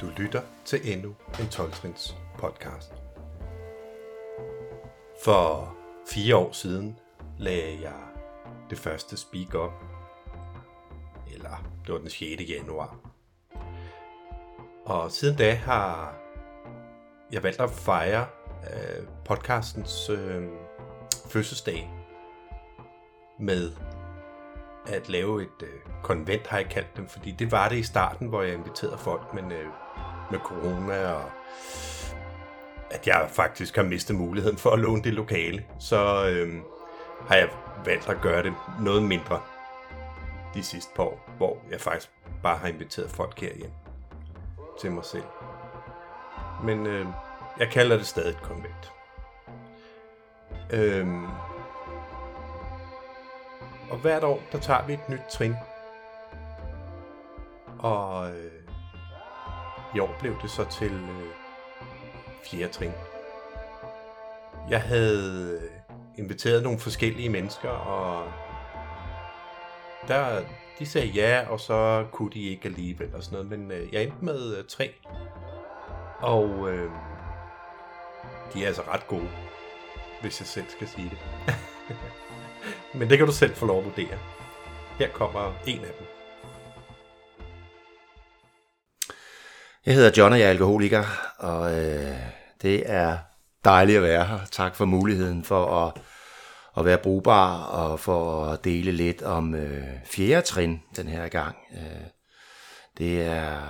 Du lytter til endnu en 12-trins podcast. For fire år siden lagde jeg det første speak up, eller det var den 6. januar. Og siden da har jeg valgt at fejre øh, podcastens øh, fødselsdag med at lave et øh, konvent, har jeg kaldt dem, fordi det var det i starten, hvor jeg inviterede folk, men øh, med corona og at jeg faktisk har mistet muligheden for at låne det lokale, så øh, har jeg valgt at gøre det noget mindre de sidste par år, hvor jeg faktisk bare har inviteret folk herhjem til mig selv. Men øh, jeg kalder det stadig et konvent. Øhm, og hvert år, der tager vi et nyt trin. Og øh, i år blev det så til øh, fjerde trin. Jeg havde øh, inviteret nogle forskellige mennesker, og der, de sagde ja, og så kunne de ikke alligevel og sådan noget. Men øh, jeg endte med øh, tre. Og øh, de er altså ret gode, hvis jeg selv skal sige det. Men det kan du selv få lov at vurdere. Her kommer en af dem. Jeg hedder John, og jeg er alkoholiker, og øh, det er dejligt at være her. Tak for muligheden for at, at være brugbar og for at dele lidt om øh, fjerde trin den her gang. Øh, det, er,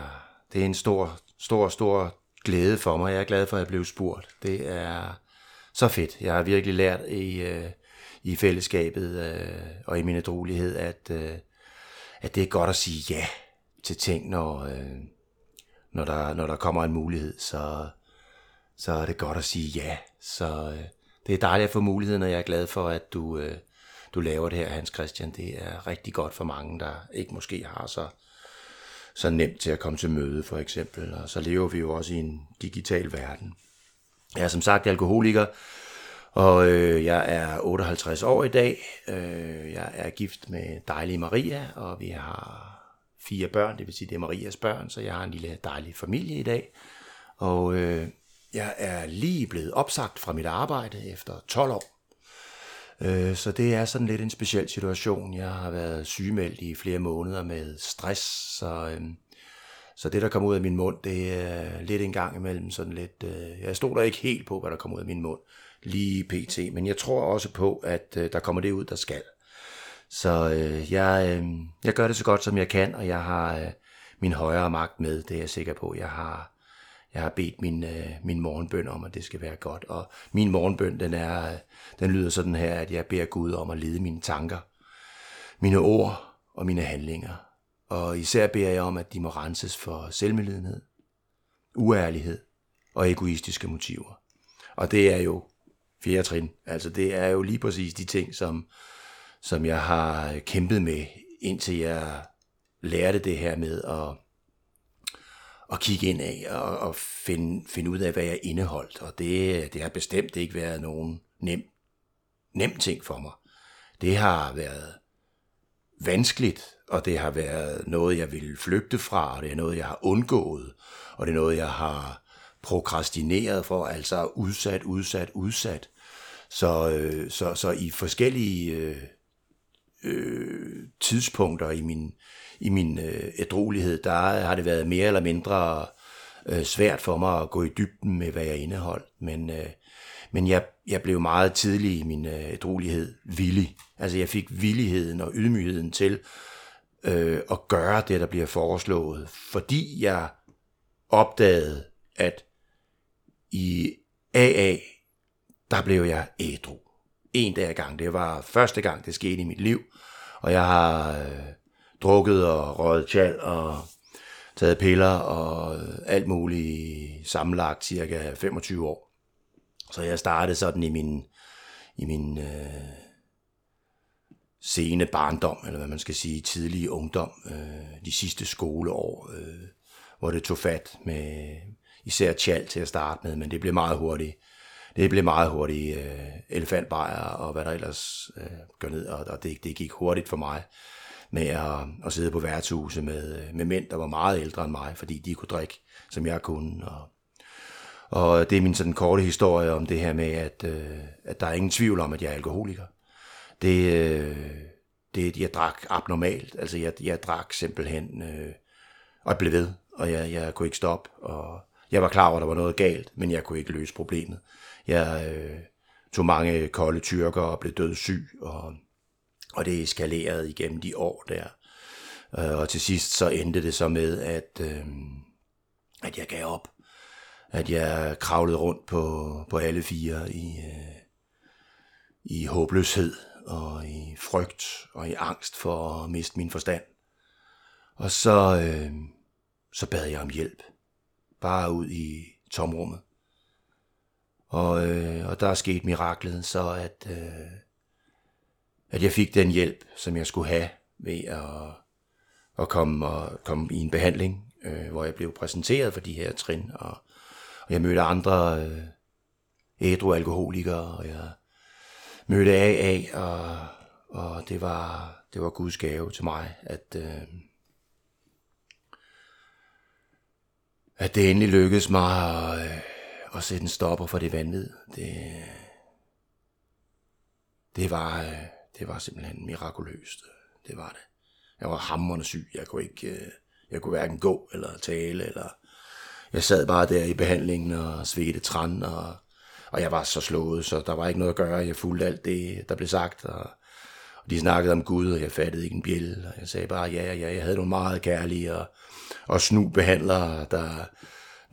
det er en stor, stor, stor glæde for mig. Jeg er glad for, at jeg blev spurgt. Det er så fedt. Jeg har virkelig lært i, øh, i fællesskabet øh, og i min ædrolighed, at, øh, at det er godt at sige ja til ting, når, øh, når, der, når der kommer en mulighed. Så, så er det godt at sige ja. Så øh, det er dejligt at få muligheden, og jeg er glad for, at du, øh, du laver det her, Hans Christian. Det er rigtig godt for mange, der ikke måske har så, så nemt til at komme til møde, for eksempel. Og så lever vi jo også i en digital verden. Jeg er som sagt alkoholiker, og øh, jeg er 58 år i dag. Øh, jeg er gift med dejlige Maria, og vi har fire børn, det vil sige, det er Marias børn, så jeg har en lille dejlig familie i dag. Og øh, jeg er lige blevet opsagt fra mit arbejde efter 12 år. Øh, så det er sådan lidt en speciel situation. Jeg har været sygemeldt i flere måneder med stress, så, øh, så det, der kommer ud af min mund, det er lidt en gang imellem sådan lidt... Øh, jeg stoler ikke helt på, hvad der kommer ud af min mund lige pt. Men jeg tror også på, at øh, der kommer det ud, der skal. Så øh, jeg, øh, jeg gør det så godt, som jeg kan, og jeg har øh, min højere magt med, det er jeg sikker på. Jeg har, jeg har bedt min, øh, min morgenbøn om, at det skal være godt. Og min morgenbøn, den, er, øh, den lyder sådan her, at jeg beder Gud om at lede mine tanker, mine ord og mine handlinger. Og især beder jeg om, at de må renses for selvmedlidenhed, uærlighed og egoistiske motiver. Og det er jo fjerde trin. Altså det er jo lige præcis de ting, som, som jeg har øh, kæmpet med, indtil jeg lærte det her med at, at kigge ind af og, og finde, finde ud af, hvad jeg indeholdt. Og det, det har bestemt ikke været nogen nem, nem ting for mig. Det har været vanskeligt, og det har været noget, jeg ville flygte fra, og det er noget, jeg har undgået, og det er noget, jeg har prokrastineret for, altså udsat, udsat, udsat. Så, øh, så, så i forskellige øh, øh, tidspunkter i min, i min øh, ædrolighed, der har det været mere eller mindre øh, svært for mig at gå i dybden med, hvad jeg indeholdt. Men, øh, men jeg, jeg blev meget tidlig i min øh, ædrolighed villig. Altså jeg fik villigheden og ydmygheden til øh, at gøre det, der bliver foreslået, fordi jeg opdagede, at i AA, der blev jeg ædru. En dag gang. Det var første gang, det skete i mit liv. Og jeg har øh, drukket og røget tjal og taget piller og alt muligt sammenlagt cirka 25 år. Så jeg startede sådan i min, i min øh, sene barndom, eller hvad man skal sige, tidlige ungdom, øh, de sidste skoleår, øh, hvor det tog fat med især tjal til at starte med, men det blev meget hurtigt det blev meget hurtigt øh, elefantbejer og hvad der ellers øh, gør ned, og, og det, det gik hurtigt for mig. med at, at sidde på værtshuse med, øh, med mænd, der var meget ældre end mig, fordi de kunne drikke, som jeg kunne. Og, og det er min sådan korte historie om det her med, at, øh, at der er ingen tvivl om, at jeg er alkoholiker. Det, øh, det jeg drak abnormalt. Altså, jeg, jeg drak simpelthen, øh, og jeg blev ved, og jeg, jeg kunne ikke stoppe. Og jeg var klar over, at der var noget galt, men jeg kunne ikke løse problemet. Jeg øh, tog mange kolde tyrker og blev dødssyg, og, og det eskalerede igennem de år der. Øh, og til sidst så endte det så med, at, øh, at jeg gav op. At jeg kravlede rundt på, på alle fire i, øh, i håbløshed og i frygt og i angst for at miste min forstand. Og så, øh, så bad jeg om hjælp. Bare ud i tomrummet. Og, øh, og der er sket miraklet, så at, øh, at jeg fik den hjælp, som jeg skulle have ved at, at komme, og, komme i en behandling, øh, hvor jeg blev præsenteret for de her trin, og, og jeg mødte andre øh, ædru alkoholikere, og jeg mødte AA, og, og det var, det var Guds gave til mig, at, øh, at det endelig lykkedes mig at, øh, at sætte en stopper for det vanvid. Det, det var, øh, det var simpelthen mirakuløst. Det var det. Jeg var hammerende syg. Jeg kunne ikke, øh, jeg kunne hverken gå eller tale, eller jeg sad bare der i behandlingen og svedte træn, og, og jeg var så slået, så der var ikke noget at gøre. Jeg fulgte alt det, der blev sagt, og, og de snakkede om Gud, og jeg fattede ikke en bjæl, og jeg sagde bare ja, ja, jeg havde nogle meget kærlige og, og snu behandlere, der,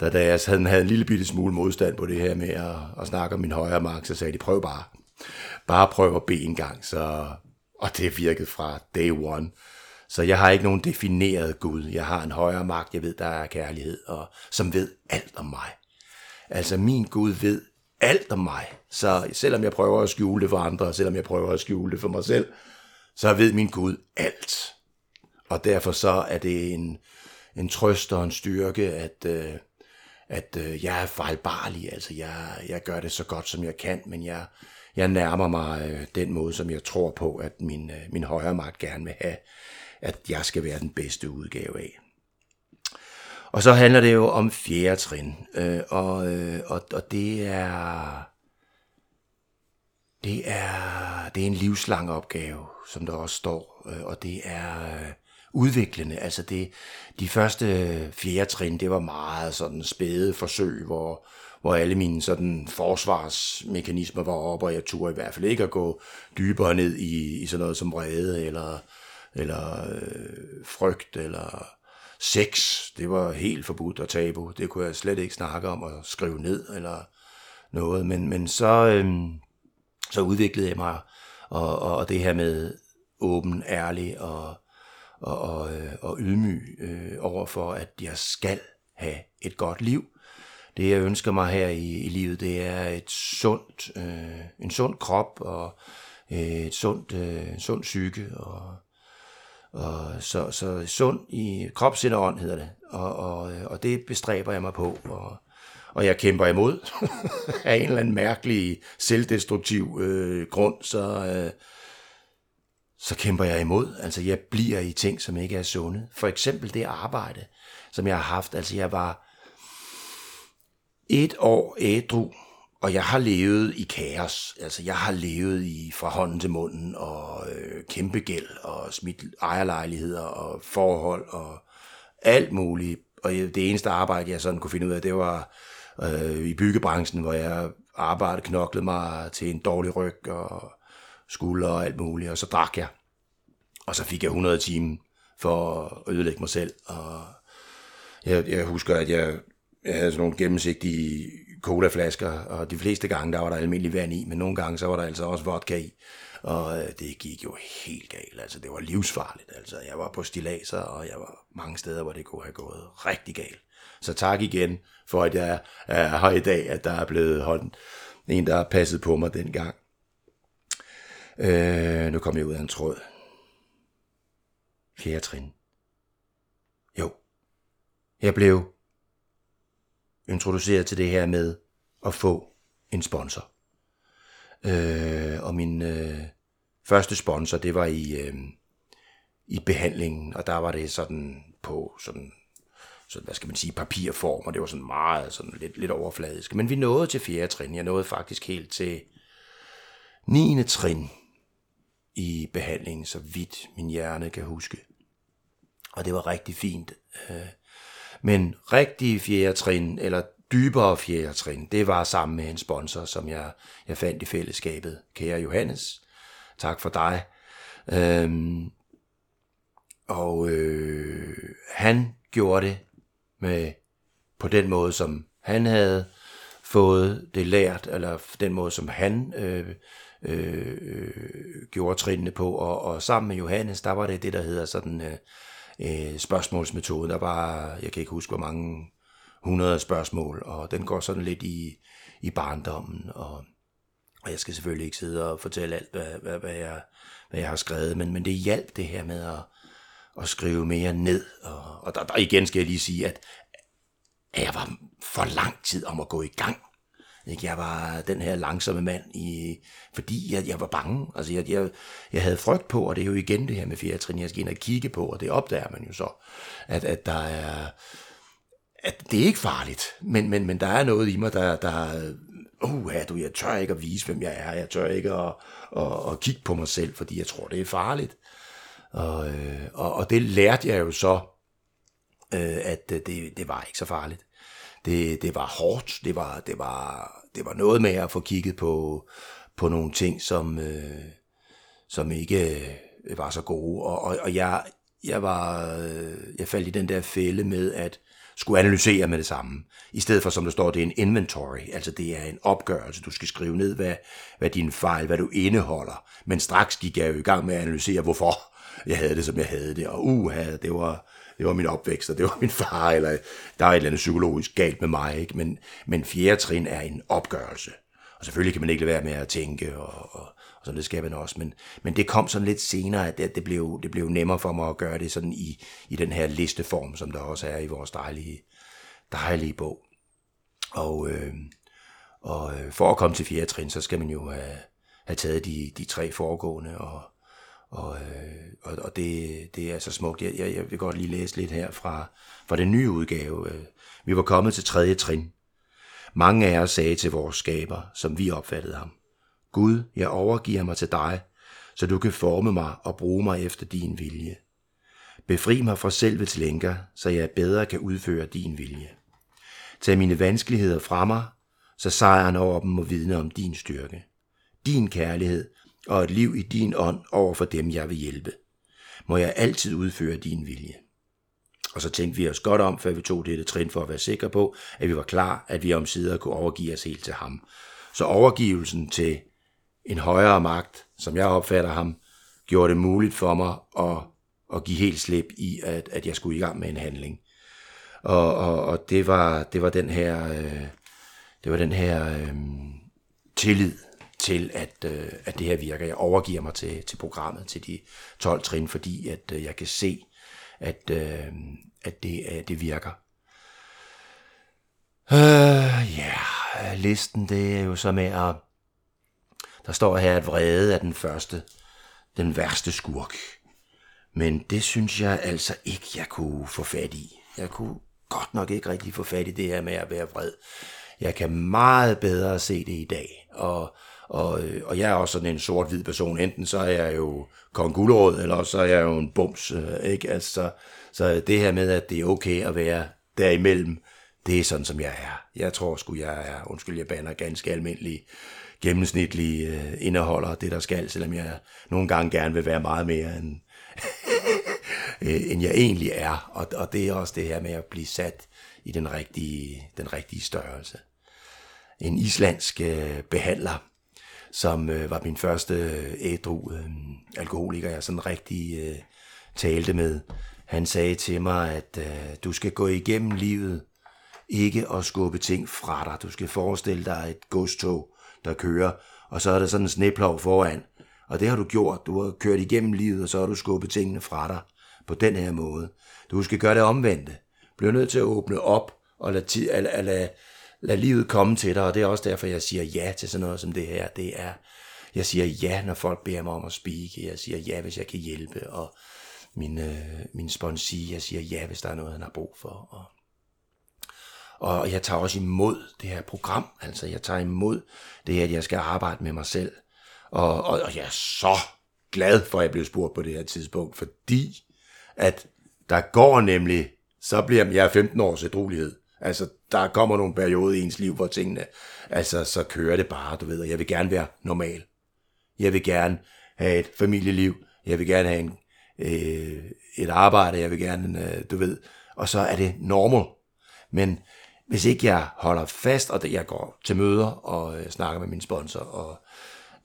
der, da jeg havde, havde en lille bitte smule modstand på det her med at, at snakke om min højre mark, så sagde de, prøv bare. Bare prøv at bede en gang. Så, og det virkede fra day one. Så jeg har ikke nogen defineret Gud. Jeg har en højere magt, jeg ved, der er kærlighed, og som ved alt om mig. Altså min Gud ved alt om mig. Så selvom jeg prøver at skjule det for andre, og selvom jeg prøver at skjule det for mig selv, så ved min Gud alt. Og derfor så er det en, en trøst og en styrke, at, øh, at øh, jeg er fejlbarlig. Altså jeg, jeg gør det så godt, som jeg kan, men jeg, jeg nærmer mig øh, den måde, som jeg tror på, at min, øh, min højre magt gerne vil have, at jeg skal være den bedste udgave af. Og så handler det jo om fjerde trin, øh, og, øh, og, og det er det er det er en livslang opgave, som der også står, øh, og det er øh, udviklende. Altså det, de første fjerde trin, det var meget sådan spæde forsøg, hvor, hvor alle mine sådan forsvarsmekanismer var oppe, og jeg turde i hvert fald ikke at gå dybere ned i, i sådan noget som vrede, eller, eller øh, frygt, eller sex. Det var helt forbudt og tabu. Det kunne jeg slet ikke snakke om at skrive ned, eller noget. Men, men så, øh, så udviklede jeg mig, og, og, og det her med åben, ærlig og og, og, øh, og ydmyg øh, over for, at jeg skal have et godt liv. Det jeg ønsker mig her i, i livet, det er et sundt, øh, en sund krop og øh, et sundt, øh, sund psyke og, og så, så sund i krop, sind og ånd hedder det. Og, og, øh, og det bestræber jeg mig på. Og, og jeg kæmper imod af en eller anden mærkelig selvdestruktiv øh, grund, så, øh, så kæmper jeg imod. Altså jeg bliver i ting, som ikke er sunde. For eksempel det arbejde, som jeg har haft. Altså jeg var et år ædru, og jeg har levet i kaos. Altså jeg har levet i fra hånden til munden, og øh, kæmpe gæld, og smidt ejerlejligheder, og forhold, og alt muligt. Og det eneste arbejde, jeg sådan kunne finde ud af, det var øh, i byggebranchen, hvor jeg arbejdede, knoklede mig til en dårlig ryg, og skulder og alt muligt, og så drak jeg. Og så fik jeg 100 timer for at ødelægge mig selv. Og jeg, jeg husker, at jeg, jeg havde sådan nogle gennemsigtige colaflasker, og de fleste gange, der var der almindelig vand i, men nogle gange, så var der altså også vodka i. Og øh, det gik jo helt galt, altså det var livsfarligt. Altså jeg var på stilaser, og jeg var mange steder, hvor det kunne have gået rigtig galt. Så tak igen for, at jeg er her i dag, at der er blevet holdt en, der har passet på mig dengang. Øh, nu kom jeg ud af en tråd. Fjerde trin. Jo. Jeg blev introduceret til det her med at få en sponsor. Øh, og min øh, første sponsor, det var i, øh, i behandlingen, og der var det sådan på sådan, sådan hvad skal man sige, papirform, og det var sådan meget sådan lidt, lidt overfladisk. Men vi nåede til fjerde trin. Jeg nåede faktisk helt til 9. trin i behandlingen, så vidt min hjerne kan huske. Og det var rigtig fint. Øh, men rigtig fjerde trin, eller dybere fjerde trin, det var sammen med en sponsor, som jeg, jeg fandt i fællesskabet. Kære Johannes, tak for dig. Øhm, og øh, han gjorde det med på den måde, som han havde fået det lært, eller den måde, som han øh, øh, gjorde trinene på. Og, og sammen med Johannes, der var det det, der hedder sådan øh, øh, spørgsmålsmetode. Der var, jeg kan ikke huske, hvor mange hundrede spørgsmål, og den går sådan lidt i, i barndommen, og, og jeg skal selvfølgelig ikke sidde og fortælle alt, hvad, hvad, hvad, jeg, hvad jeg har skrevet, men, men det hjalp det her med at, at skrive mere ned, og, og der, der igen skal jeg lige sige, at, at jeg var for lang tid om at gå i gang. Ikke? Jeg var den her langsomme mand, i, fordi jeg, jeg var bange. Altså jeg, jeg, jeg havde frygt på, og det er jo igen det her med fjerde trin, jeg skal ind og kigge på, og det opdager man jo så, at, at der er at det er ikke farligt, men, men, men der er noget i mig, der, der uh, du, jeg tør ikke at vise, hvem jeg er, jeg tør ikke at, at, at kigge på mig selv, fordi jeg tror, det er farligt. Og, øh, og, og det lærte jeg jo så, øh, at øh, det, det var ikke så farligt. Det, det var hårdt, det var, det, var, det var noget med at få kigget på, på nogle ting, som, øh, som ikke øh, var så gode. Og, og, og jeg, jeg, var, øh, jeg faldt i den der fælde med, at skulle analysere med det samme. I stedet for, som der står, det er en inventory, altså det er en opgørelse. Du skal skrive ned, hvad, hvad din fejl, hvad du indeholder. Men straks gik jeg jo i gang med at analysere, hvorfor jeg havde det, som jeg havde det. Og uha, det var, det var min opvækst, og det var min far, eller der er et eller andet psykologisk galt med mig. Ikke? Men, men fjerde trin er en opgørelse. Og selvfølgelig kan man ikke lade være med at tænke, og, og, og sådan det skal man også. Men, men det kom sådan lidt senere, at det, det, blev, det blev nemmere for mig at gøre det sådan i, i den her listeform, som der også er i vores dejlige, dejlige bog. Og, øh, og øh, for at komme til fjerde trin, så skal man jo have, have taget de, de tre foregående, og, og, øh, og, og det, det er så smukt. Jeg, jeg, jeg vil godt lige læse lidt her fra, fra den nye udgave. Øh, vi var kommet til tredje trin. Mange af os sagde til vores skaber, som vi opfattede ham, Gud, jeg overgiver mig til dig, så du kan forme mig og bruge mig efter din vilje. Befri mig fra selvets lænker, så jeg bedre kan udføre din vilje. Tag mine vanskeligheder fra mig, så sejren over dem må vidne om din styrke. Din kærlighed og et liv i din ånd over for dem, jeg vil hjælpe. Må jeg altid udføre din vilje. Og så tænkte vi os godt om, før vi tog dette trin for at være sikre på, at vi var klar, at vi om sider kunne overgive os helt til ham. Så overgivelsen til en højere magt, som jeg opfatter ham, gjorde det muligt for mig at, at give helt slip i, at, at jeg skulle i gang med en handling. Og, og, og det, var, det var den her, øh, det var den her øh, tillid til, at, øh, at det her virker. Jeg overgiver mig til, til programmet, til de 12 trin, fordi at øh, jeg kan se, at, øh, at det, øh, det virker. Øh, ja, yeah. listen det er jo så med at der står her, at vrede er den første, den værste skurk. Men det synes jeg altså ikke, jeg kunne få fat i. Jeg kunne godt nok ikke rigtig få fat i det her med at være vred. Jeg kan meget bedre se det i dag. Og, og, øh, og jeg er også sådan en sort-hvid person. Enten så er jeg jo kong Guldråd, eller så er jeg jo en bums. Øh, ikke? Altså, så det her med, at det er okay at være derimellem, det er sådan, som jeg er. Jeg tror sgu, jeg er, undskyld, jeg banner ganske almindelig gennemsnitlig øh, indeholder det, der skal, selvom jeg nogle gange gerne vil være meget mere, end, øh, end jeg egentlig er. Og, og det er også det her med at blive sat i den rigtige, den rigtige størrelse. En islandsk øh, behandler, som øh, var min første øh, ædru øh, alkoholiker, jeg sådan rigtig øh, talte med. Han sagde til mig, at øh, du skal gå igennem livet, ikke at skubbe ting fra dig. Du skal forestille dig et godstog, der kører, og så er der sådan en sneplov foran. Og det har du gjort. Du har kørt igennem livet, og så har du skubbet tingene fra dig på den her måde. Du skal gøre det omvendte. Bliver nødt til at åbne op og lade, lade, lade, lad livet komme til dig, og det er også derfor, jeg siger ja til sådan noget som det her. Det er, jeg siger ja, når folk beder mig om at speak. Jeg siger ja, hvis jeg kan hjælpe, og min, øh, min sponsor. Jeg siger ja, hvis der er noget, han har brug for. Og, og jeg tager også imod det her program. Altså, jeg tager imod det, at jeg skal arbejde med mig selv. Og, og, og jeg er så glad for, at jeg blev spurgt på det her tidspunkt, fordi at der går nemlig, så bliver jeg 15 års ædruelighed. Altså, der kommer nogle perioder i ens liv, hvor tingene, altså, så kører det bare, du ved, og jeg vil gerne være normal. Jeg vil gerne have et familieliv. Jeg vil gerne have en, øh, et arbejde. Jeg vil gerne, øh, du ved, og så er det normal. Men hvis ikke jeg holder fast, og jeg går til møder og øh, snakker med min sponsor, og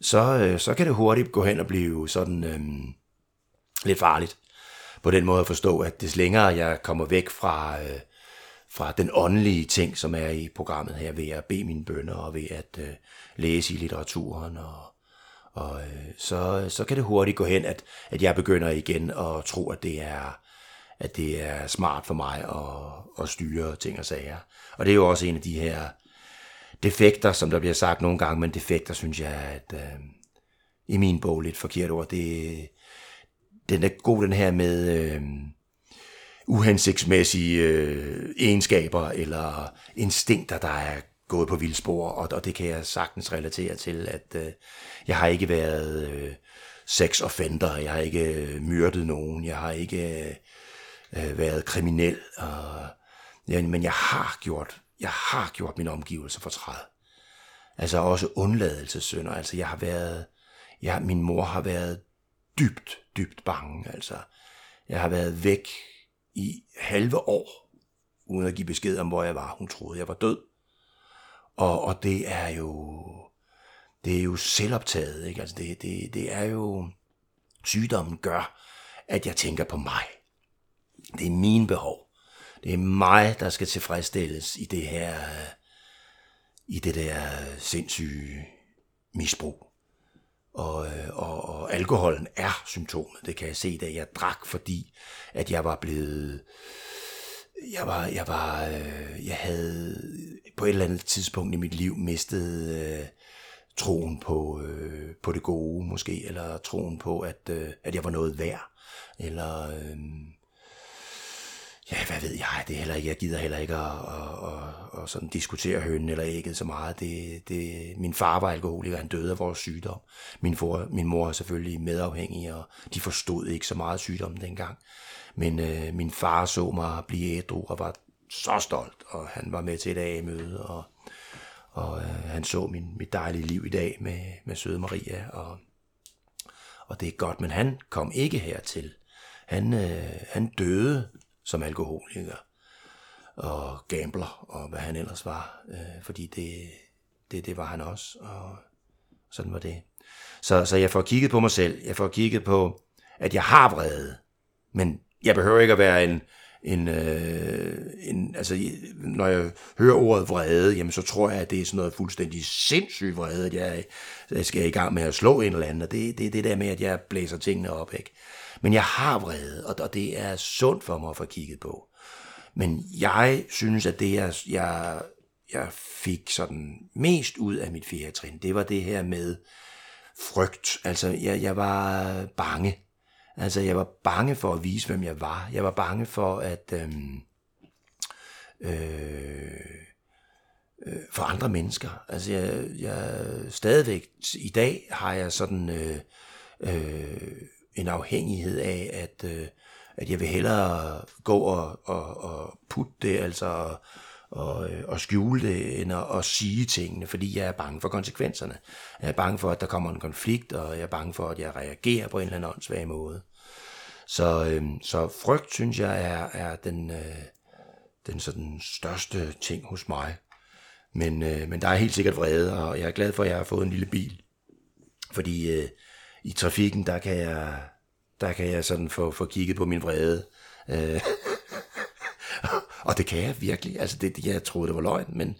så, øh, så kan det hurtigt gå hen og blive sådan øh, lidt farligt. På den måde at forstå, at des længere jeg kommer væk fra, øh, fra den åndelige ting, som er i programmet her, ved at bede mine bønder og ved at øh, læse i litteraturen, og, og øh, så, så kan det hurtigt gå hen, at, at jeg begynder igen at tro, at det er at det er smart for mig at, at styre ting og sager. Og det er jo også en af de her defekter, som der bliver sagt nogle gange, men defekter synes jeg, at øh, i min bog lidt forkert ord, det, den er god den her med øh, uhensigtsmæssige øh, egenskaber eller instinkter, der er gået på vildspor, og, og det kan jeg sagtens relatere til, at øh, jeg har ikke været øh, sex offender, jeg har ikke øh, myrdet nogen, jeg har ikke øh, øh været kriminel, og, ja, men jeg har gjort jeg har gjort mine omgivelser fortræd. Altså også undladelsessynder. Altså jeg har været, jeg, min mor har været dybt, dybt bange. Altså jeg har været væk i halve år, uden at give besked om, hvor jeg var. Hun troede, jeg var død. Og, og det er jo, det er jo selvoptaget, ikke? Altså det, det, det er jo, sygdommen gør, at jeg tænker på mig. Det er mine behov. Det er mig, der skal tilfredsstilles i det her, i det der sindssyge misbrug. Og, øh, og, og alkoholen er symptomet. Det kan jeg se, da jeg drak, fordi at jeg var blevet... Jeg var, jeg var, øh, jeg havde på et eller andet tidspunkt i mit liv mistet øh, troen på, øh, på det gode, måske, eller troen på, at, øh, at jeg var noget værd, eller øh, ja, hvad ved jeg, det er heller ikke, jeg gider heller ikke at, at, at, at sådan diskutere hønnen eller ægget så meget. Det, det, min far var alkoholiker, han døde af vores sygdom. Min, for, min mor er selvfølgelig medafhængig, og de forstod ikke så meget sygdom dengang. Men øh, min far så mig blive ædru og var så stolt, og han var med til et A-møde, og, og øh, han så min, mit dejlige liv i dag med, med søde Maria, og, og det er godt, men han kom ikke hertil. Han, øh, han døde som alkoholiker og gambler og hvad han ellers var, øh, fordi det, det, det var han også, og sådan var det. Så, så jeg får kigget på mig selv, jeg får kigget på, at jeg har vrede, men jeg behøver ikke at være en, en, øh, en altså når jeg hører ordet vrede, jamen så tror jeg, at det er sådan noget fuldstændig sindssygt vrede, at jeg, jeg skal i gang med at slå en eller anden, og det er det, det der med, at jeg blæser tingene op, ikke? Men jeg har vrede, og det er sundt for mig at få kigget på. Men jeg synes, at det, jeg, jeg, jeg fik sådan mest ud af mit fjerde trin, det var det her med frygt. Altså, jeg, jeg var bange. Altså, jeg var bange for at vise, hvem jeg var. Jeg var bange for at... Øhm, øh, øh, for andre mennesker. Altså, jeg, jeg stadigvæk i dag har jeg sådan øh, øh, en afhængighed af, at, øh, at jeg vil hellere gå og, og, og putte det, altså og, øh, og skjule det, end at, at sige tingene, fordi jeg er bange for konsekvenserne. Jeg er bange for, at der kommer en konflikt, og jeg er bange for, at jeg reagerer på en eller anden åndssvag måde. Så, øh, så frygt, synes jeg, er, er den, øh, den sådan største ting hos mig. Men, øh, men der er helt sikkert vrede, og jeg er glad for, at jeg har fået en lille bil. Fordi øh, i trafikken, der kan jeg, der kan jeg sådan få, få kigget på min vrede. Øh, og det kan jeg virkelig. Altså, det, jeg troede, det var løgn, men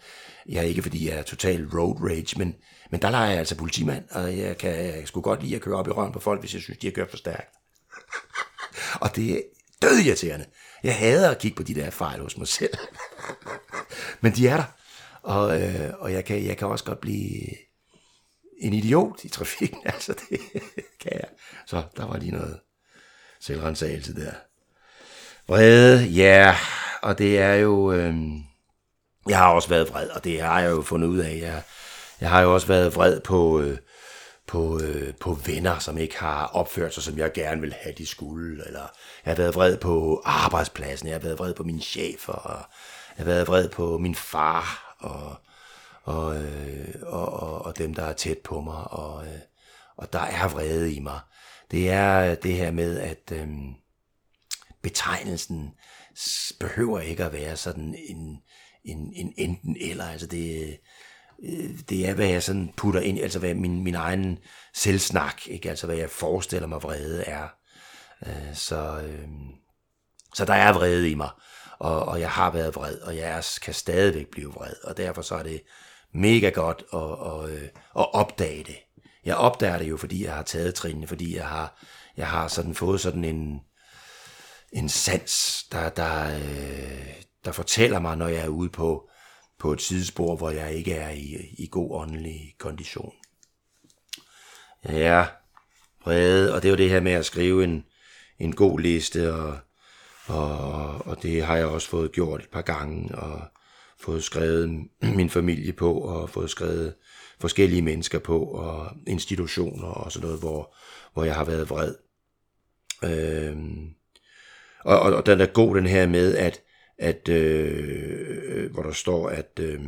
jeg er ikke, fordi jeg er total road rage, men, men der leger jeg altså politimand, og jeg kan jeg skulle godt lide at køre op i røven på folk, hvis jeg synes, de har kørt for stærkt. og det er død irriterende. Jeg hader at kigge på de der fejl hos mig selv. men de er der. Og, øh, og jeg, kan, jeg kan også godt blive en idiot i trafikken, altså det kan jeg. Så der var lige noget, selvrensagelse der. Vrede, ja, og det er jo... Øh, jeg har også været vred, og det har jeg jo fundet ud af. Jeg, jeg har jo også været vred på, øh, på, øh, på venner, som ikke har opført sig, som jeg gerne vil have, de skulle. Eller jeg har været vred på arbejdspladsen, jeg har været vred på min chef, og jeg har været vred på min far, og, og, øh, og, og, og dem, der er tæt på mig. Og, øh, og der er vrede i mig. Det er det her med, at øh, betegnelsen behøver ikke at være sådan en, en, en enten eller. Altså det, øh, det er, hvad jeg sådan putter ind, altså hvad min, min egen selvsnak, ikke? altså hvad jeg forestiller mig vrede er. Øh, så, øh, så der er vrede i mig, og, og jeg har været vred, og jeg er, kan stadigvæk blive vred, og derfor så er det mega godt at, at, øh, at opdage det. Jeg opdager det jo, fordi jeg har taget trinene, fordi jeg har, jeg har sådan fået sådan en, en sans, der, der, øh, der fortæller mig, når jeg er ude på, på et sidespor, hvor jeg ikke er i, i god åndelig kondition. Ja, vrede, og det er jo det her med at skrive en, en god liste, og, og, og det har jeg også fået gjort et par gange, og fået skrevet min familie på, og fået skrevet forskellige mennesker på, og institutioner og sådan noget, hvor, hvor jeg har været vred. Øh, og, og, og den er god, den her med, at at øh, hvor der står, at, øh,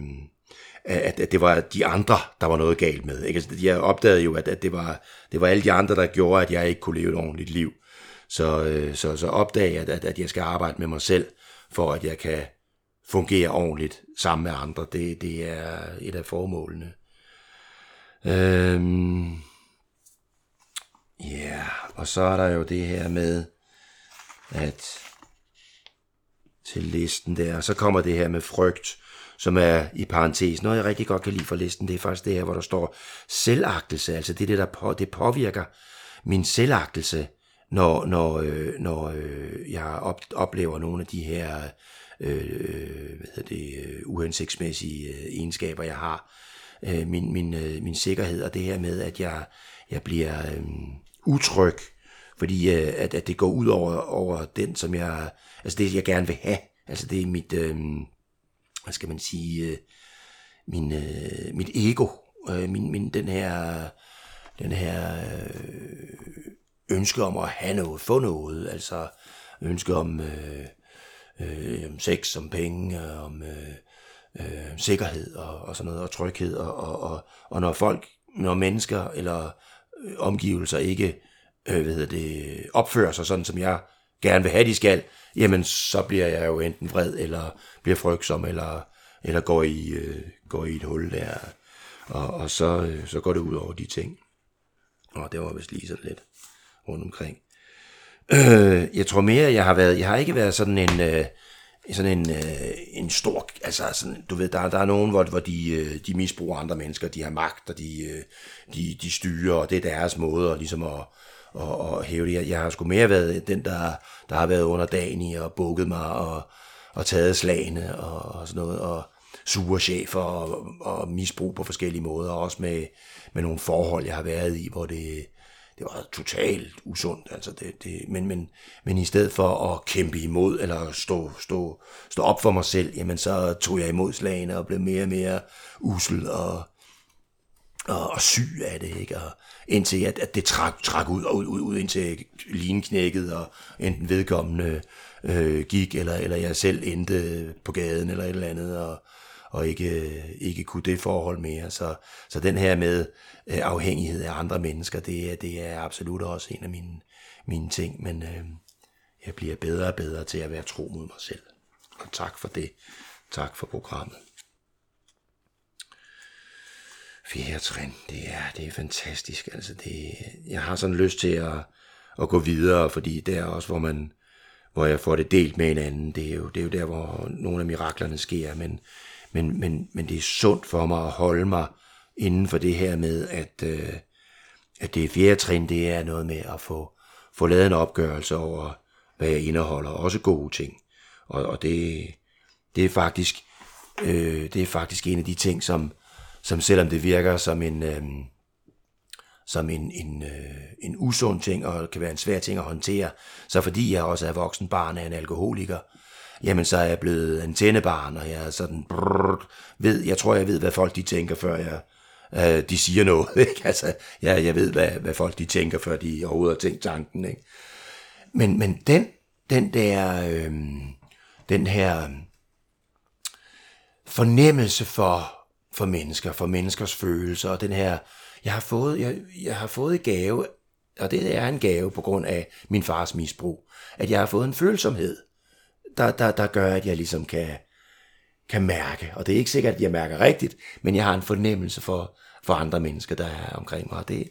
at, at det var de andre, der var noget galt med. Ikke? Altså, jeg opdagede jo, at, at det, var, det var alle de andre, der gjorde, at jeg ikke kunne leve et ordentligt liv. Så, øh, så, så opdagede jeg, at, at jeg skal arbejde med mig selv, for at jeg kan fungere ordentligt sammen med andre. Det, det er et af formålene. Øhm, ja, yeah. og så er der jo det her med, at til listen der. Og så kommer det her med frygt, som er i parentes. Noget jeg rigtig godt kan lide for listen, det er faktisk det her, hvor der står selvagtelse. Altså det, det der på, det påvirker min selvagtelse, når, når, øh, når øh, jeg op, oplever nogle af de her øh, hvad hedder det, øh, uhensigtsmæssige øh, egenskaber, jeg har. Øh, min, min, øh, min sikkerhed og det her med, at jeg, jeg bliver øh, utryg, fordi øh, at, at det går ud over, over den, som jeg, altså det, jeg gerne vil have. Altså det er mit, øh, hvad skal man sige, øh, min, øh, mit ego, øh, min, min, den her, den her øh, ønske om at have noget, få noget, altså ønske om øh, øh, sex, om penge, om øh, øh, sikkerhed og, og sådan noget, og tryghed, og, og, og, og når folk, når mennesker eller øh, omgivelser ikke øh, hvad hedder det, opfører sig sådan, som jeg gerne vil have, de skal, jamen så bliver jeg jo enten vred, eller bliver frygtsom, eller, eller går, i, øh, går i et hul der, og, og så, øh, så går det ud over de ting. Og det var vist lige sådan lidt rundt omkring. Øh, jeg tror mere, jeg har været, jeg har ikke været sådan en, øh, sådan en, øh, en stor, altså sådan, du ved, der, der er nogen, hvor, hvor de, øh, de misbruger andre mennesker, de har magt, og de, øh, de, de styrer, og det er deres måde og ligesom at, og, og hæve det. Jeg har sgu mere været den, der, der har været under dagen i og bukket mig og, og taget slagene og, og sådan noget, og sure chefer og, og misbrug på forskellige måder, og også med, med nogle forhold, jeg har været i, hvor det, det var totalt usundt. Altså det, det, men, men, men i stedet for at kæmpe imod, eller stå, stå, stå op for mig selv, jamen så tog jeg imod slagene og blev mere og mere usel og, og, og syg af det, ikke? Og indtil at, at det trak, trak ud og ud, ud, ud indtil linen knækkede, og enten vedkommende øh, gik, eller, eller jeg selv endte på gaden, eller et eller andet, og, og ikke, ikke kunne det forhold mere. Så, så den her med øh, afhængighed af andre mennesker, det, det er absolut også en af mine, mine ting, men øh, jeg bliver bedre og bedre til at være tro mod mig selv. Og tak for det. Tak for programmet. Fjerde trin, det er, det er fantastisk. Altså det, jeg har sådan lyst til at, at gå videre, fordi det er også, hvor man, hvor jeg får det delt med en anden. Det er jo, det er jo der, hvor nogle af miraklerne sker, men, men, men, men det er sundt for mig at holde mig inden for det her med, at, øh, at det fjerde trin, det er noget med at få, få lavet en opgørelse over, hvad jeg indeholder, også gode ting. Og, og det, det er faktisk, øh, det er faktisk en af de ting, som, som selvom det virker som en, øh, som en, en, øh, en usund ting, og kan være en svær ting at håndtere, så fordi jeg også er voksen barn af en alkoholiker, jamen så er jeg blevet en tændebarn, og jeg er sådan, brrr, ved, jeg tror, jeg ved, hvad folk de tænker, før jeg, øh, de siger noget. Ikke? Altså, jeg, jeg ved, hvad, hvad folk de tænker, før de overhovedet har tænkt tanken. Ikke? Men, men den, den der, øh, den her øh, fornemmelse for, for mennesker, for menneskers følelser, og den her, jeg har fået, jeg, jeg har fået gave, og det er en gave på grund af min fars misbrug, at jeg har fået en følsomhed, der, der, der gør, at jeg ligesom kan, kan mærke, og det er ikke sikkert, at jeg mærker rigtigt, men jeg har en fornemmelse for, for andre mennesker, der er omkring mig, og det,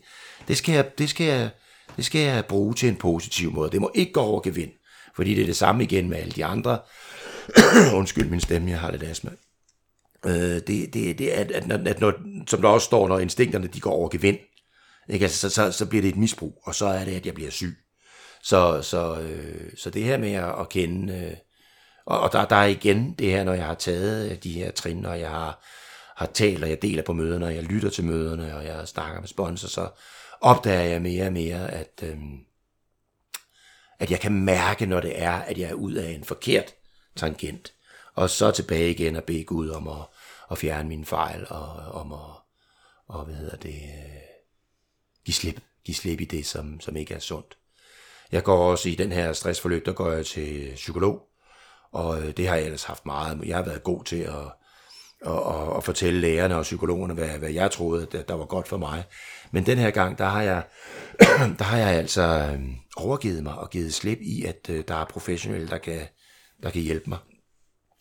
det, skal jeg, det, skal jeg, det skal jeg bruge til en positiv måde. Det må ikke gå over gevind, fordi det er det samme igen med alle de andre. Undskyld min stemme, jeg har lidt astma. Øh, det, det, det er, at, at, at når, som der også står, når instinkterne de går over gevind, ikke? Altså, så, så, så bliver det et misbrug, og så er det, at jeg bliver syg. Så, så, øh, så det her med at, at kende, øh, og, og der, der er igen det her, når jeg har taget øh, de her trin, og jeg har, har talt, og jeg deler på møderne, og jeg lytter til møderne, og jeg snakker med sponsor, så opdager jeg mere og mere, at, øhm, at jeg kan mærke, når det er, at jeg er ud af en forkert tangent, og så tilbage igen og bede Gud om at, at fjerne mine fejl, og om at, og hvad hedder det, øh, give slip, give slip i det, som, som ikke er sundt. Jeg går også i den her stressforløb, der går jeg til psykolog, og øh, det har jeg ellers haft meget. Jeg har været god til at, at, at, at fortælle lærerne og psykologerne, hvad, hvad jeg troede, der, der var godt for mig. Men den her gang, der har jeg, der har jeg altså øh, overgivet mig og givet slip i, at øh, der er professionelle, der kan, der kan hjælpe mig.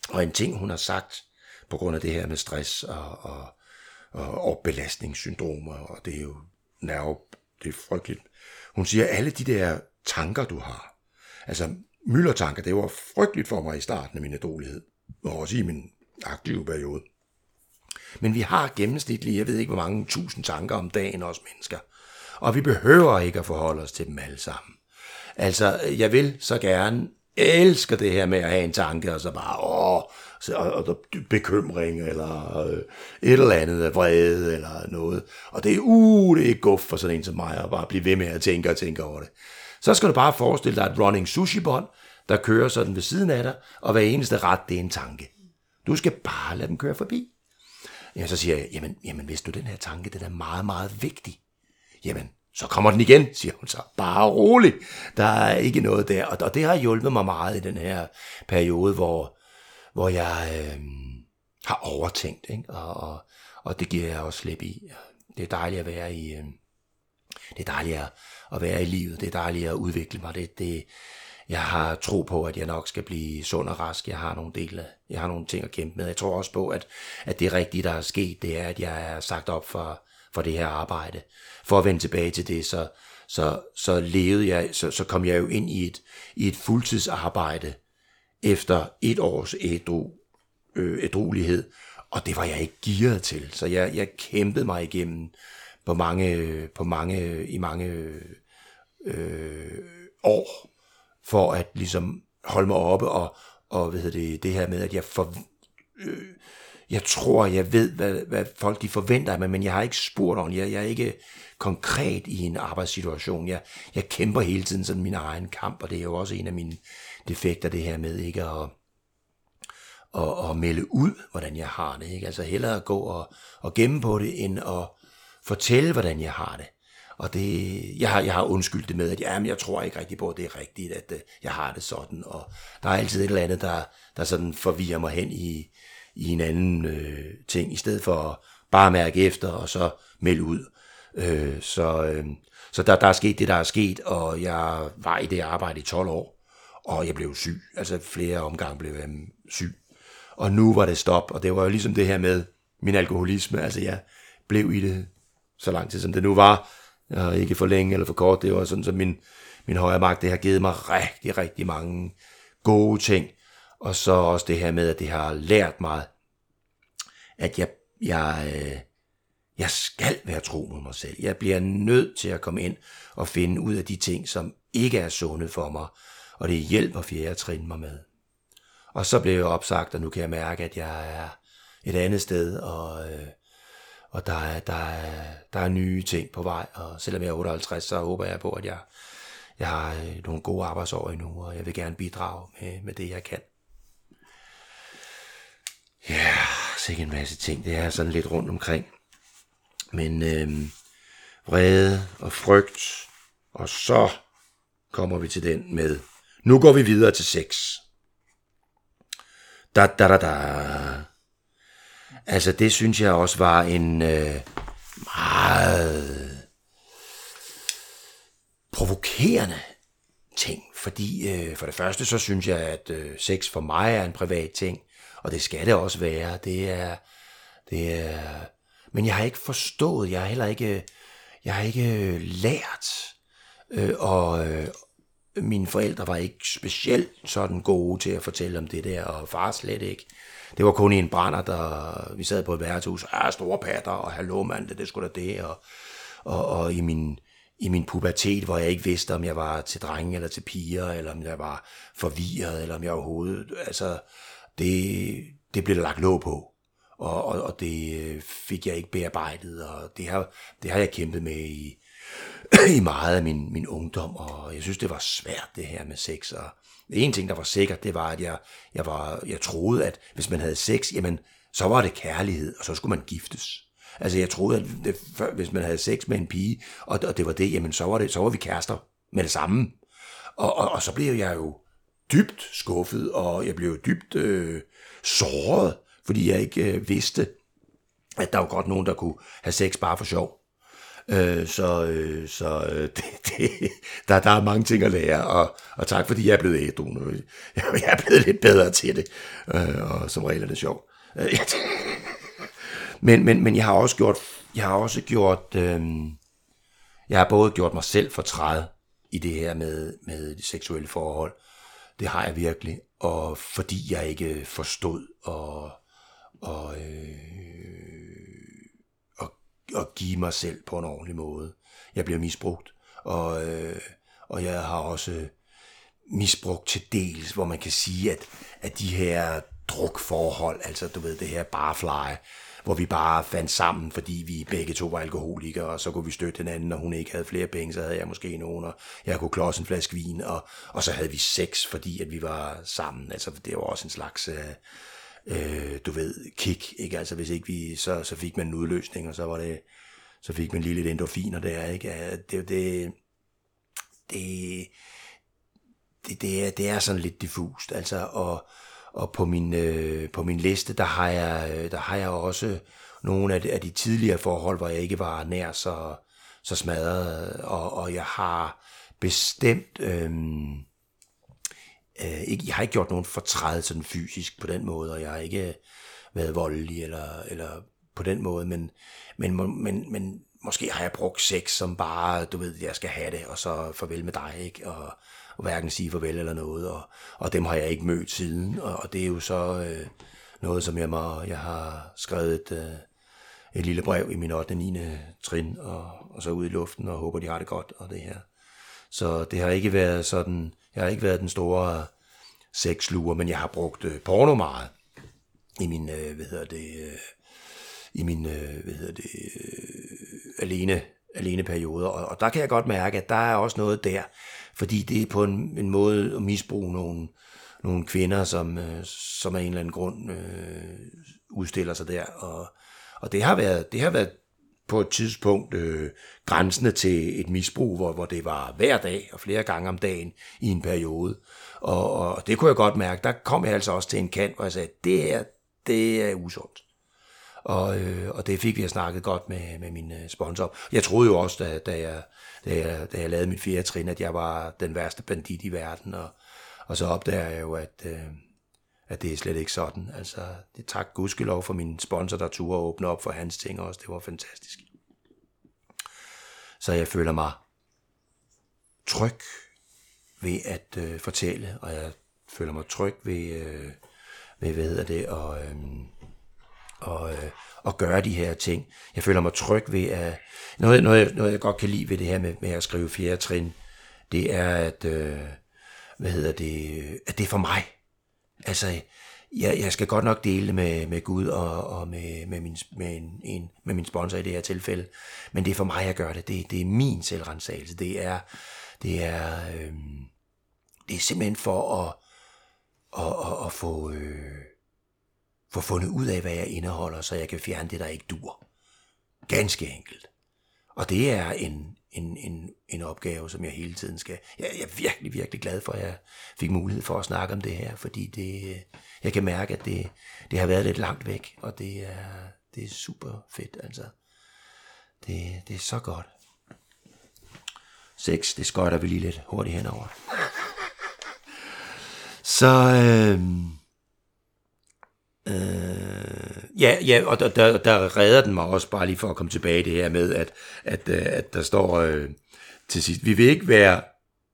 Og en ting, hun har sagt, på grund af det her med stress og, og, og, og belastningssyndromer, og det er jo nerve, det er frygteligt. Hun siger, alle de der tanker, du har, altså myldertanker, det var frygteligt for mig i starten af min ædrolighed, og også i min aktive periode. Men vi har gennemsnitligt, jeg ved ikke hvor mange tusind tanker om dagen, os mennesker. Og vi behøver ikke at forholde os til dem alle sammen. Altså, jeg vil så gerne, elsker det her med at have en tanke, og så bare, åh, så, og, og bekymring, eller øh, et eller andet vrede, eller noget. Og det er, uh, det er guf for sådan en som mig, at bare blive ved med at tænke og tænke over det. Så skal du bare forestille dig et running sushi-bånd, der kører sådan ved siden af dig, og hver eneste ret, det er en tanke. Du skal bare lade den køre forbi. Ja, så siger jeg, jamen, jamen hvis du den her tanke, den er meget, meget vigtig. Jamen, så kommer den igen, siger hun så. Bare rolig. Der er ikke noget der. Og, og det har hjulpet mig meget i den her periode, hvor, hvor jeg øh, har overtænkt. Ikke? Og, og, og det giver jeg også slip i. Det er dejligt at være i... Øh, det er dejligt at være i livet. Det er dejligt at udvikle mig. Det, det, jeg har tro på, at jeg nok skal blive sund og rask. Jeg har nogle dele, jeg har nogle ting at kæmpe med. Jeg tror også på, at, at det rigtige, der er sket, det er, at jeg er sagt op for, for det her arbejde. For at vende tilbage til det, så, så, så levede jeg, så, så kom jeg jo ind i et, i et fuldtidsarbejde efter et års ædru, øh, ædruelighed, og det var jeg ikke gearet til. Så jeg, jeg kæmpede mig igennem på mange, på mange, i mange øh, år, for at ligesom holde mig oppe, og, og hvad hedder det, det her med, at jeg for, øh, jeg tror, jeg ved, hvad, hvad folk de forventer af mig, men jeg har ikke spurgt om, jeg, jeg er ikke konkret i en arbejdssituation. Jeg, jeg kæmper hele tiden sådan min egen kamp, og det er jo også en af mine defekter, det her med ikke at, at, at melde ud, hvordan jeg har det. Ikke? Altså hellere at gå og, og gemme på det, end at fortælle, hvordan jeg har det. Og det, jeg, har, jeg har undskyldt det med, at jamen, jeg tror ikke rigtig på, at det er rigtigt, at øh, jeg har det sådan. Og der er altid et eller andet, der, der sådan forvirrer mig hen i, i en anden øh, ting, i stedet for at bare mærke efter og så melde ud. Øh, så øh, så der, der er sket det, der er sket, og jeg var i det arbejde i 12 år, og jeg blev syg. Altså flere omgange blev jeg syg. Og nu var det stop, og det var jo ligesom det her med min alkoholisme. Altså jeg blev i det så lang tid, som det nu var. Jeg ikke for længe eller for kort. Det var sådan, så min, min højre magt, det har givet mig rigtig, rigtig mange gode ting. Og så også det her med, at det har lært mig, at jeg, jeg, øh, jeg skal være tro mod mig selv. Jeg bliver nødt til at komme ind og finde ud af de ting, som ikke er sunde for mig. Og det hjælper fjerde trin mig med. Og så blev jeg opsagt, og nu kan jeg mærke, at jeg er et andet sted, og, øh, og der er, der, er, der er nye ting på vej, og selvom jeg er 58, så håber jeg på, at jeg, jeg har øh, nogle gode arbejdsår endnu, og jeg vil gerne bidrage med, med det, jeg kan. Ja, så sikkert en masse ting. Det er sådan lidt rundt omkring. Men øh, vrede og frygt, og så kommer vi til den med, nu går vi videre til sex. Da, da, da, da. Altså, det synes jeg også var en øh, meget provokerende ting. Fordi øh, for det første, så synes jeg, at øh, sex for mig er en privat ting. Og det skal det også være. Det er, det er, men jeg har ikke forstået, jeg har heller ikke, jeg har ikke øh, lært, øh, og øh, mine forældre var ikke specielt sådan gode til at fortælle om det der, og far slet ikke. Det var kun i en brænder, der vi sad på et værtshus, og store patter, og hallo mand, det, det skulle da det, og, og, og i min, i min pubertet, hvor jeg ikke vidste, om jeg var til drenge eller til piger, eller om jeg var forvirret, eller om jeg overhovedet, altså, det, det blev der lagt låg på, og, og, og det øh, fik jeg ikke bearbejdet, og det har, det har jeg kæmpet med i, i meget af min, min ungdom, og jeg synes, det var svært det her med sex, og en ting, der var sikkert, det var, at jeg, jeg, var, jeg troede, at hvis man havde sex, jamen, så var det kærlighed, og så skulle man giftes. Altså, jeg troede, at det, hvis man havde sex med en pige, og, og det var det, jamen, så var, det, så var vi kærester med det samme. Og, og, og så blev jeg jo dybt skuffet, og jeg blev dybt øh, såret, fordi jeg ikke øh, vidste, at der var godt nogen, der kunne have sex bare for sjov. Øh, så øh, så øh, det, det, der, der er mange ting at lære, og, og tak fordi jeg er blevet ædru nu. Jeg er blevet lidt bedre til det, øh, og som regel er det sjovt. Øh, men, men, men jeg har også gjort, jeg har også gjort, øh, jeg har både gjort mig selv for i det her med, med de seksuelle forhold. Det har jeg virkelig, og fordi jeg ikke forstod og, og øh, at give mig selv på en ordentlig måde. Jeg blev misbrugt, og, øh, og jeg har også misbrugt til dels, hvor man kan sige, at, at de her drukforhold, altså du ved det her barfly, hvor vi bare fandt sammen, fordi vi begge to var alkoholikere, og så kunne vi støtte hinanden, og hun ikke havde flere penge, så havde jeg måske nogen, og jeg kunne klodse en flaske vin, og, og så havde vi sex, fordi at vi var sammen. Altså det var også en slags... Øh, øh, du ved, kick, ikke? Altså hvis ikke vi, så, så fik man en udløsning, og så var det, så fik man lige lidt endorfiner der, ikke? Det, det, det, det, det, er, det er sådan lidt diffust, altså, og, og på min, øh, på min liste, der har jeg, øh, der har jeg også nogle af de, af de tidligere forhold, hvor jeg ikke var nær så, så smadret, og, og jeg har bestemt, øh, øh, ikke, jeg har ikke gjort nogen fortræd sådan fysisk på den måde, og jeg har ikke øh, været voldelig eller, eller på den måde, men, men, men, men måske har jeg brugt sex som bare, du ved, jeg skal have det, og så farvel med dig, ikke? Og, og hverken sige farvel eller noget, og, og dem har jeg ikke mødt siden, og, og det er jo så øh, noget, som jeg, må, jeg har skrevet et, øh, et lille brev i min 8. og 9. trin, og, og så ud i luften, og håber, de har det godt, og det her. Så det har ikke været sådan, jeg har ikke været den store sexluger, men jeg har brugt øh, porno meget i min, øh, hvad hedder det, øh, i min, øh, hvad hedder det, øh, alene, alene perioder. Og, og der kan jeg godt mærke, at der er også noget der, fordi det er på en, en måde at misbruge nogle, nogle kvinder, som, som af en eller anden grund øh, udstiller sig der. Og, og det har været, det har været på et tidspunkt øh, grænsende til et misbrug, hvor, hvor det var hver dag og flere gange om dagen i en periode. Og, og det kunne jeg godt mærke. Der kom jeg altså også til en kant, hvor jeg sagde, det her, det er usundt. Og, øh, og det fik vi snakket godt med, med min øh, sponsor. Jeg troede jo også, da, da, jeg, da, jeg, da jeg lavede mit fjerde trin, at jeg var den værste bandit i verden. Og, og så opdager jeg jo, at, øh, at det er slet ikke sådan. Altså, det tak gudskelov for min sponsor, der turde åbne op for hans ting også. Det var fantastisk. Så jeg føler mig tryg ved at øh, fortælle, og jeg føler mig tryg ved, øh, ved hvad hedder det, og, øh, og, øh, og gøre de her ting. Jeg føler mig tryg ved at, noget, noget, noget jeg godt kan lide ved det her med, med at skrive fjerde trin, det er, at, øh, hvad hedder det, at det er for mig. Altså, jeg, jeg skal godt nok dele det med, med Gud og, og med, med, min, med, en, en, med min sponsor i det her tilfælde. Men det er for mig, at gøre det. Det, det er min selvrensagelse. Det er, det er, øh, det er simpelthen for at, at, at, at få, øh, få fundet ud af, hvad jeg indeholder, så jeg kan fjerne det, der ikke dur. Ganske enkelt. Og det er en, en, en, en opgave, som jeg hele tiden skal... Jeg, jeg er virkelig, virkelig glad for, at jeg fik mulighed for at snakke om det her, fordi det, øh, jeg kan mærke, at det, det har været lidt langt væk, og det er, det er super fedt, altså. Det, det er så godt. Sex, det skøjter vi lige lidt hurtigt henover. Så, øh, øh, ja, ja, og der, der, der redder den mig også bare lige for at komme tilbage det her med, at, at, øh, at der står øh, til sidst, vi vil ikke være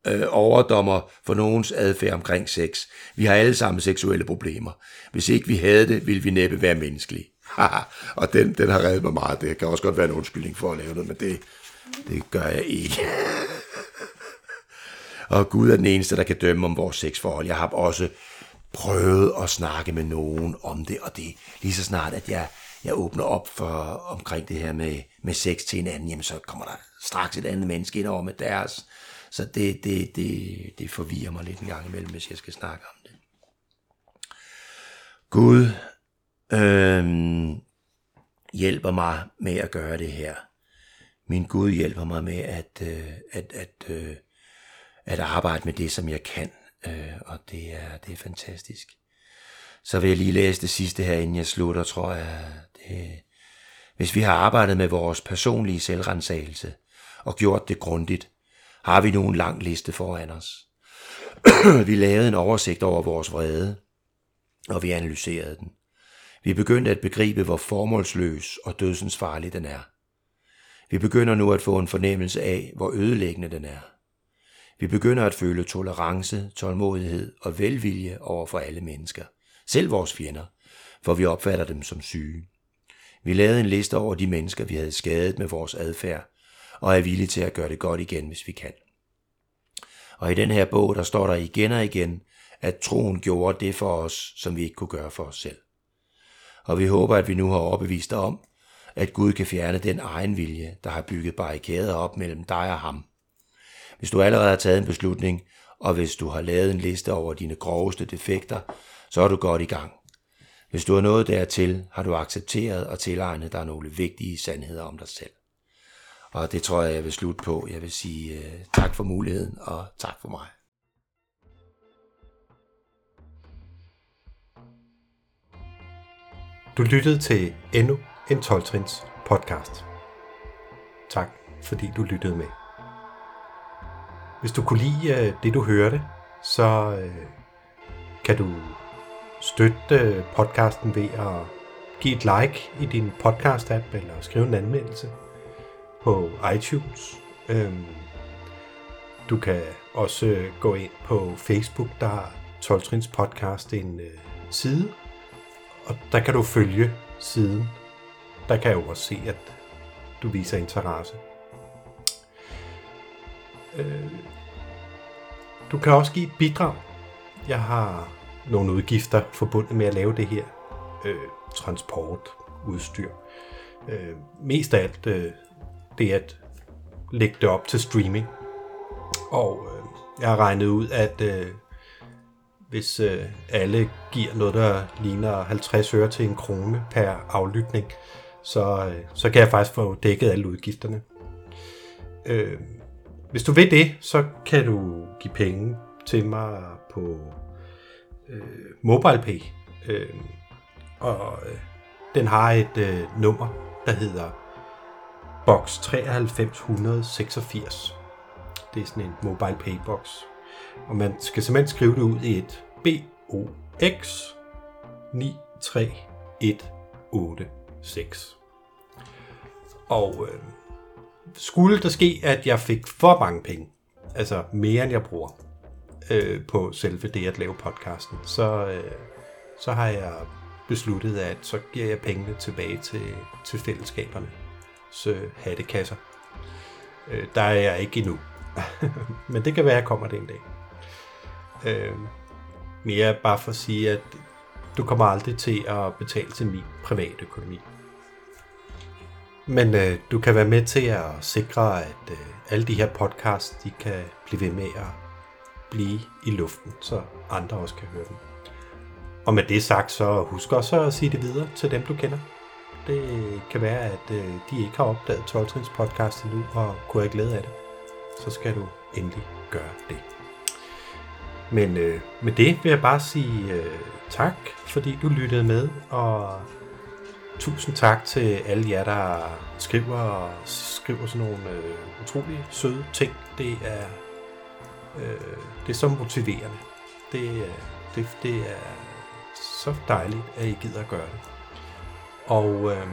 øh, overdommer for nogens adfærd omkring sex. Vi har alle sammen seksuelle problemer. Hvis ikke vi havde det, ville vi næppe være menneskelige. og den, den har reddet mig meget. Det kan også godt være en undskyldning for at lave det, men det, det gør jeg ikke. og Gud er den eneste, der kan dømme om vores sexforhold. Jeg har også prøvet at snakke med nogen om det, og det lige så snart, at jeg, jeg åbner op for omkring det her med, med sex til en anden, jamen så kommer der straks et andet menneske ind over med deres. Så det, det, det, det forvirrer mig lidt en gang imellem, hvis jeg skal snakke om det. Gud øhm, hjælper mig med at gøre det her. Min Gud hjælper mig med at, øh, at, at, øh, at arbejde med det, som jeg kan. Øh, og det er, det er fantastisk. Så vil jeg lige læse det sidste her, inden jeg slutter, tror jeg. Det, hvis vi har arbejdet med vores personlige selvrensagelse og gjort det grundigt, har vi nu en lang liste foran os. vi lavede en oversigt over vores vrede, og vi analyserede den. Vi begyndte at begribe, hvor formålsløs og dødsens farlig den er. Vi begynder nu at få en fornemmelse af, hvor ødelæggende den er. Vi begynder at føle tolerance, tålmodighed og velvilje over for alle mennesker, selv vores fjender, for vi opfatter dem som syge. Vi lavede en liste over de mennesker, vi havde skadet med vores adfærd, og er villige til at gøre det godt igen, hvis vi kan. Og i den her bog, der står der igen og igen, at troen gjorde det for os, som vi ikke kunne gøre for os selv. Og vi håber, at vi nu har overbevist dig om, at Gud kan fjerne den egen vilje, der har bygget barrikader op mellem dig og ham. Hvis du allerede har taget en beslutning, og hvis du har lavet en liste over dine groveste defekter, så er du godt i gang. Hvis du har nået dertil, har du accepteret og tilegnet dig nogle vigtige sandheder om dig selv. Og det tror jeg, jeg vil slutte på. Jeg vil sige uh, tak for muligheden, og tak for mig. Du lyttede til endnu en 12-trins podcast. Tak, fordi du lyttede med. Hvis du kunne lide øh, det, du hørte, så øh, kan du støtte øh, podcasten ved at give et like i din podcast-app eller skrive en anmeldelse på iTunes. Øhm, du kan også gå ind på Facebook, der har 12 Trins podcast en side, og der kan du følge siden. Der kan jeg jo også se, at du viser interesse. Øh, du kan også give et bidrag. Jeg har nogle udgifter forbundet med at lave det her. Øh, transport, udstyr. Øh, mest af alt øh, det at lægge det op til streaming. Og øh, jeg har regnet ud, at øh, hvis øh, alle giver noget, der ligner 50 øre til en krone per aflytning, så, øh, så kan jeg faktisk få dækket alle udgifterne. Øh, hvis du vil det, så kan du give penge til mig på øh, MobilePay. Øh, og øh, den har et øh, nummer, der hedder box 93186. Det er sådan en mobile pay box. Og man skal simpelthen skrive det ud i et BOX 93186. Og øh, skulle der ske, at jeg fik for mange penge, altså mere end jeg bruger, øh, på selve det at lave podcasten, så, øh, så har jeg besluttet, at så giver jeg pengene tilbage til, til fællesskaberne Så hattekasser. Øh, der er jeg ikke endnu. Men det kan være, at jeg kommer det en dag. Øh, mere bare for at sige, at du kommer aldrig til at betale til min private økonomi. Men øh, du kan være med til at sikre, at øh, alle de her podcasts, de kan blive ved med at blive i luften, så andre også kan høre dem. Og med det sagt, så husk også at sige det videre til dem, du kender. Det kan være, at øh, de ikke har opdaget 12 podcast endnu og kunne have glæde af det. Så skal du endelig gøre det. Men øh, med det vil jeg bare sige øh, tak, fordi du lyttede med, og tusind tak til alle jer, der skriver og skriver sådan nogle øh, utrolig søde ting. Det er, øh, det er så motiverende. Det, øh, det, det er så dejligt, at I gider at gøre det. Og øh,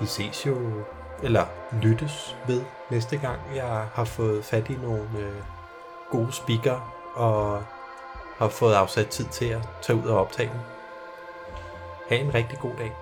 vi ses jo, eller lyttes ved næste gang, jeg har fået fat i nogle øh, gode speaker og har fået afsat tid til at tage ud og optage dem. Ha' en rigtig god dag.